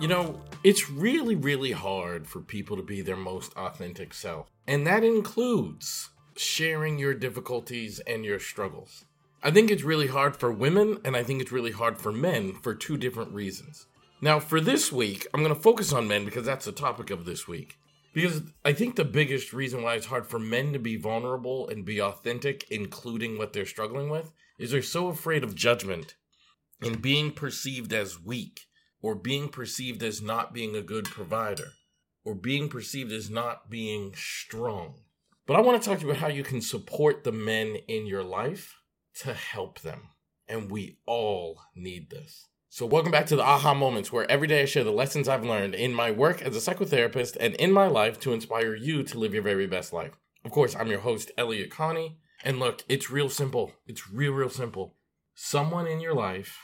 You know, it's really, really hard for people to be their most authentic self. And that includes sharing your difficulties and your struggles. I think it's really hard for women, and I think it's really hard for men for two different reasons. Now, for this week, I'm going to focus on men because that's the topic of this week. Because I think the biggest reason why it's hard for men to be vulnerable and be authentic, including what they're struggling with, is they're so afraid of judgment and being perceived as weak or being perceived as not being a good provider, or being perceived as not being strong. But I want to talk to you about how you can support the men in your life to help them. And we all need this. So, welcome back to the Aha Moments, where every day I share the lessons I've learned in my work as a psychotherapist and in my life to inspire you to live your very best life. Of course, I'm your host, Elliott Connie. And look, it's real simple. It's real, real simple. Someone in your life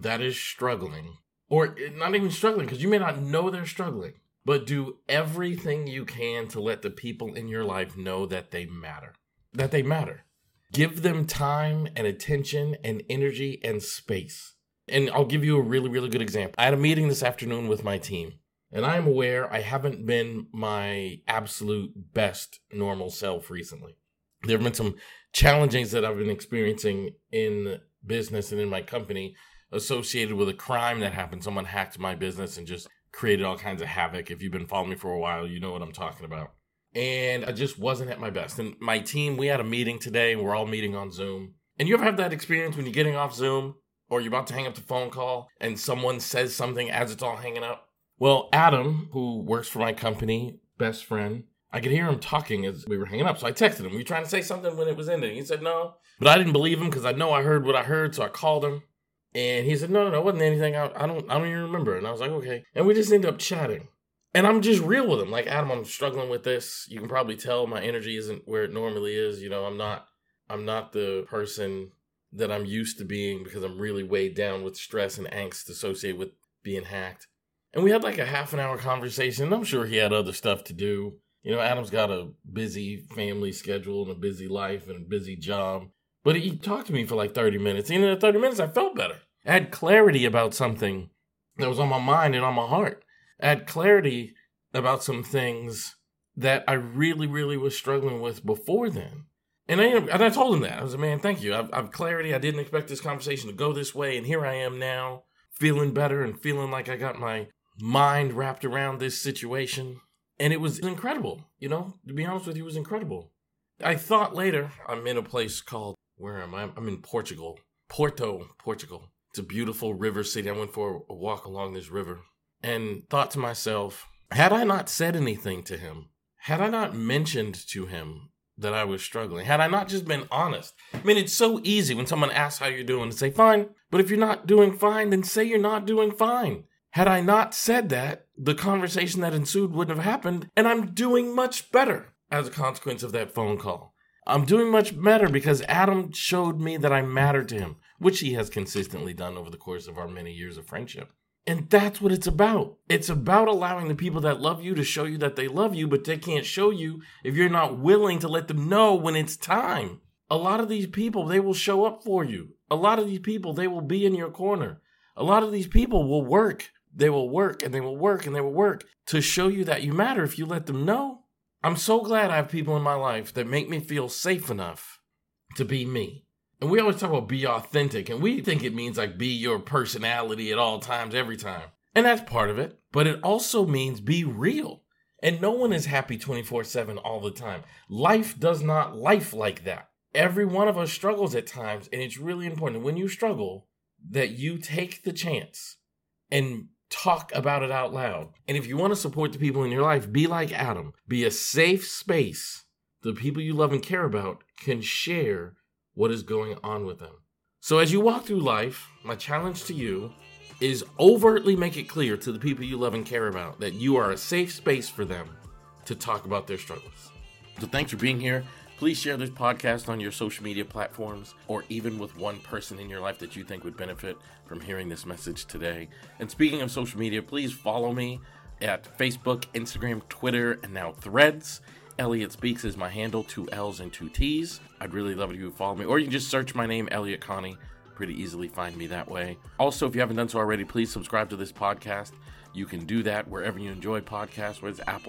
that is struggling or eh, not even struggling because you may not know they're struggling, but do everything you can to let the people in your life know that they matter. That they matter. Give them time and attention and energy and space. And I'll give you a really, really good example. I had a meeting this afternoon with my team, and I am aware I haven't been my absolute best normal self recently. There have been some challenges that I've been experiencing in business and in my company associated with a crime that happened. Someone hacked my business and just created all kinds of havoc. If you've been following me for a while, you know what I'm talking about. And I just wasn't at my best. And my team, we had a meeting today, we're all meeting on Zoom. And you ever have that experience when you're getting off Zoom or you're about to hang up the phone call and someone says something as it's all hanging up? Well, Adam, who works for my company, best friend, I could hear him talking as we were hanging up. So I texted him, Were you trying to say something when it was ending? He said no. But I didn't believe him because I know I heard what I heard. So I called him and he said, no, no, no, it wasn't anything. I, I don't, I don't even remember. And I was like, okay. And we just ended up chatting. And I'm just real with him. Like, Adam, I'm struggling with this. You can probably tell my energy isn't where it normally is. You know, I'm not, I'm not the person that I'm used to being because I'm really weighed down with stress and angst associated with being hacked. And we had like a half an hour conversation. I'm sure he had other stuff to do. You know, Adam's got a busy family schedule and a busy life and a busy job. But he talked to me for like 30 minutes. And in the 30 minutes, I felt better. Had clarity about something that was on my mind and on my heart. Had clarity about some things that I really, really was struggling with before then. And I, and I told him that. I was like, man, thank you. I've, I've clarity. I didn't expect this conversation to go this way. And here I am now, feeling better and feeling like I got my mind wrapped around this situation. And it was incredible. You know, to be honest with you, it was incredible. I thought later, I'm in a place called, where am I? I'm in Portugal, Porto, Portugal. It's a beautiful river city. I went for a walk along this river and thought to myself, had I not said anything to him, had I not mentioned to him that I was struggling, had I not just been honest. I mean, it's so easy when someone asks how you're doing to say, fine, but if you're not doing fine, then say you're not doing fine. Had I not said that, the conversation that ensued wouldn't have happened, and I'm doing much better as a consequence of that phone call. I'm doing much better because Adam showed me that I matter to him which he has consistently done over the course of our many years of friendship. And that's what it's about. It's about allowing the people that love you to show you that they love you, but they can't show you if you're not willing to let them know when it's time. A lot of these people, they will show up for you. A lot of these people, they will be in your corner. A lot of these people will work. They will work and they will work and they will work to show you that you matter if you let them know. I'm so glad I have people in my life that make me feel safe enough to be me. And we always talk about be authentic, and we think it means like be your personality at all times, every time. And that's part of it. But it also means be real. And no one is happy 24 7 all the time. Life does not life like that. Every one of us struggles at times, and it's really important when you struggle that you take the chance and talk about it out loud. And if you want to support the people in your life, be like Adam. Be a safe space the people you love and care about can share what is going on with them. So, as you walk through life, my challenge to you is overtly make it clear to the people you love and care about that you are a safe space for them to talk about their struggles. So, thanks for being here. Please share this podcast on your social media platforms or even with one person in your life that you think would benefit from hearing this message today. And speaking of social media, please follow me at Facebook, Instagram, Twitter, and now Threads. Elliott Speaks is my handle, two L's and two T's. I'd really love it if you would follow me, or you can just search my name, Elliott Connie, pretty easily find me that way. Also, if you haven't done so already, please subscribe to this podcast. You can do that wherever you enjoy podcasts, whether it's Apple